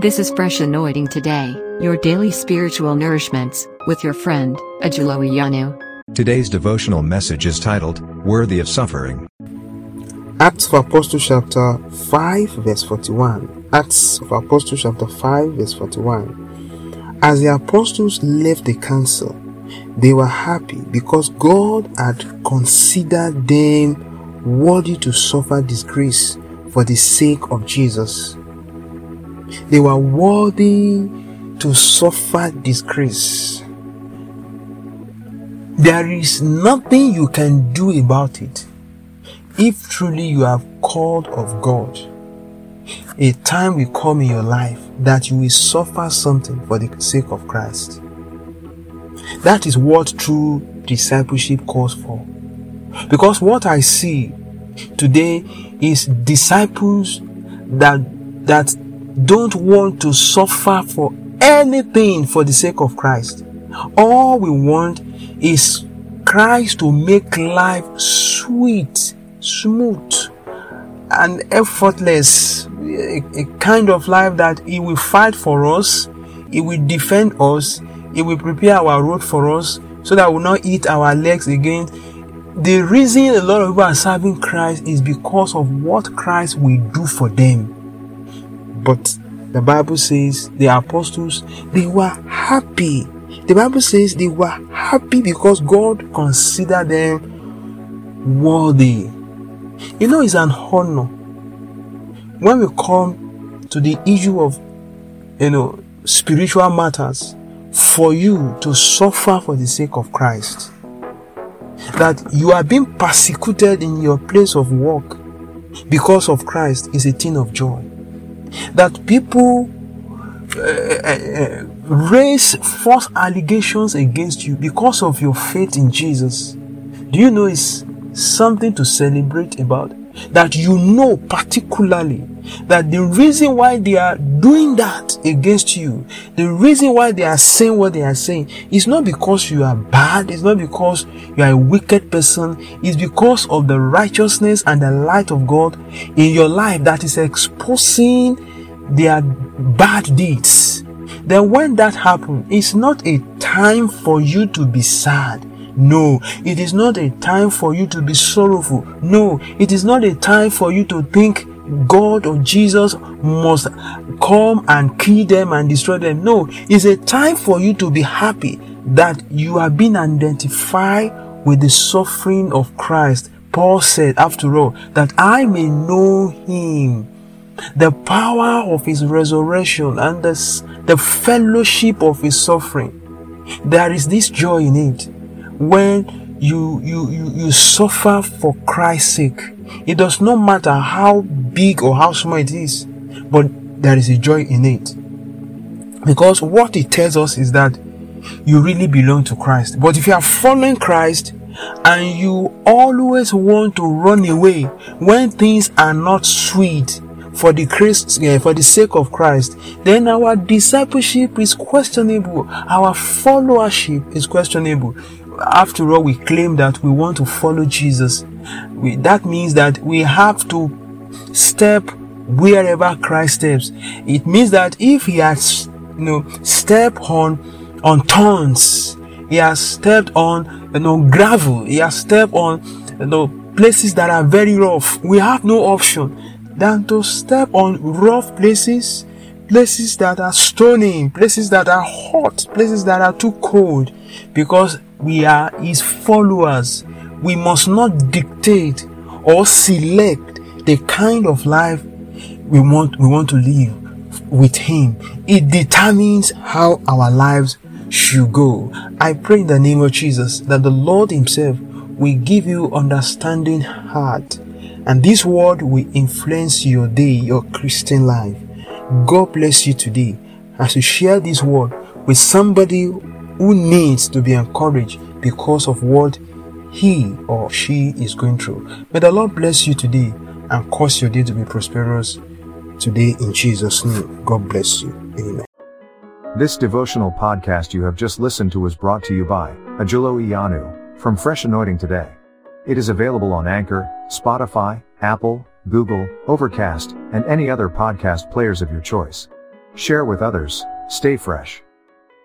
This is Fresh Anointing Today, your daily spiritual nourishments, with your friend, Ajulo Iyanu. Today's devotional message is titled, Worthy of Suffering. Acts of Apostles chapter 5 verse 41. Acts of Apostles chapter 5 verse 41. As the apostles left the council, they were happy because God had considered them worthy to suffer disgrace for the sake of Jesus. They were worthy to suffer disgrace. There is nothing you can do about it. If truly you are called of God, a time will come in your life that you will suffer something for the sake of Christ. That is what true discipleship calls for. Because what I see today is disciples that that don't want to suffer for anything for the sake of Christ. All we want is Christ to make life sweet, smooth, and effortless. A, a, kind of life that He will fight for us, He will defend us, He will prepare our road for us so that we will not eat our legs again. The reason a lot of people are serving Christ is because of what Christ will do for them. But the Bible says the apostles, they were happy. The Bible says they were happy because God considered them worthy. You know, it's an honor when we come to the issue of, you know, spiritual matters for you to suffer for the sake of Christ. That you are being persecuted in your place of work because of Christ is a thing of joy that people uh, uh, raise false allegations against you because of your faith in Jesus. Do you know it's something to celebrate about? That you know particularly that the reason why they are doing that against you, the reason why they are saying what they are saying, is not because you are bad, it's not because you are a wicked person, it's because of the righteousness and the light of God in your life that is exposing their bad deeds. Then when that happens, it's not a time for you to be sad. No, it is not a time for you to be sorrowful. No, it is not a time for you to think God or Jesus must come and kill them and destroy them. No, it's a time for you to be happy that you have been identified with the suffering of Christ. Paul said, after all, that I may know him, the power of his resurrection and the, the fellowship of his suffering. There is this joy in it when you, you, you, you suffer for Christ's sake. It does not matter how big or how small it is, but there is a joy in it. Because what it tells us is that you really belong to Christ. But if you are following Christ and you always want to run away when things are not sweet for the Christ, uh, for the sake of Christ, then our discipleship is questionable. Our followership is questionable after all, we claim that we want to follow Jesus. We, that means that we have to step wherever Christ steps. It means that if he has, you know, step on, on thorns, he has stepped on, you know, gravel, he has stepped on, you know, places that are very rough. We have no option than to step on rough places, places that are stony, places that are hot, places that are too cold, because we are his followers. We must not dictate or select the kind of life we want we want to live with him. It determines how our lives should go. I pray in the name of Jesus that the Lord himself will give you understanding heart and this word will influence your day, your Christian life. God bless you today as you share this word with somebody who needs to be encouraged because of what he or she is going through. May the Lord bless you today and cause your day to be prosperous today in Jesus' name. God bless you. Amen. This devotional podcast you have just listened to was brought to you by Ajulo Iyanu from Fresh Anointing Today. It is available on Anchor, Spotify, Apple, Google, Overcast, and any other podcast players of your choice. Share with others, stay fresh.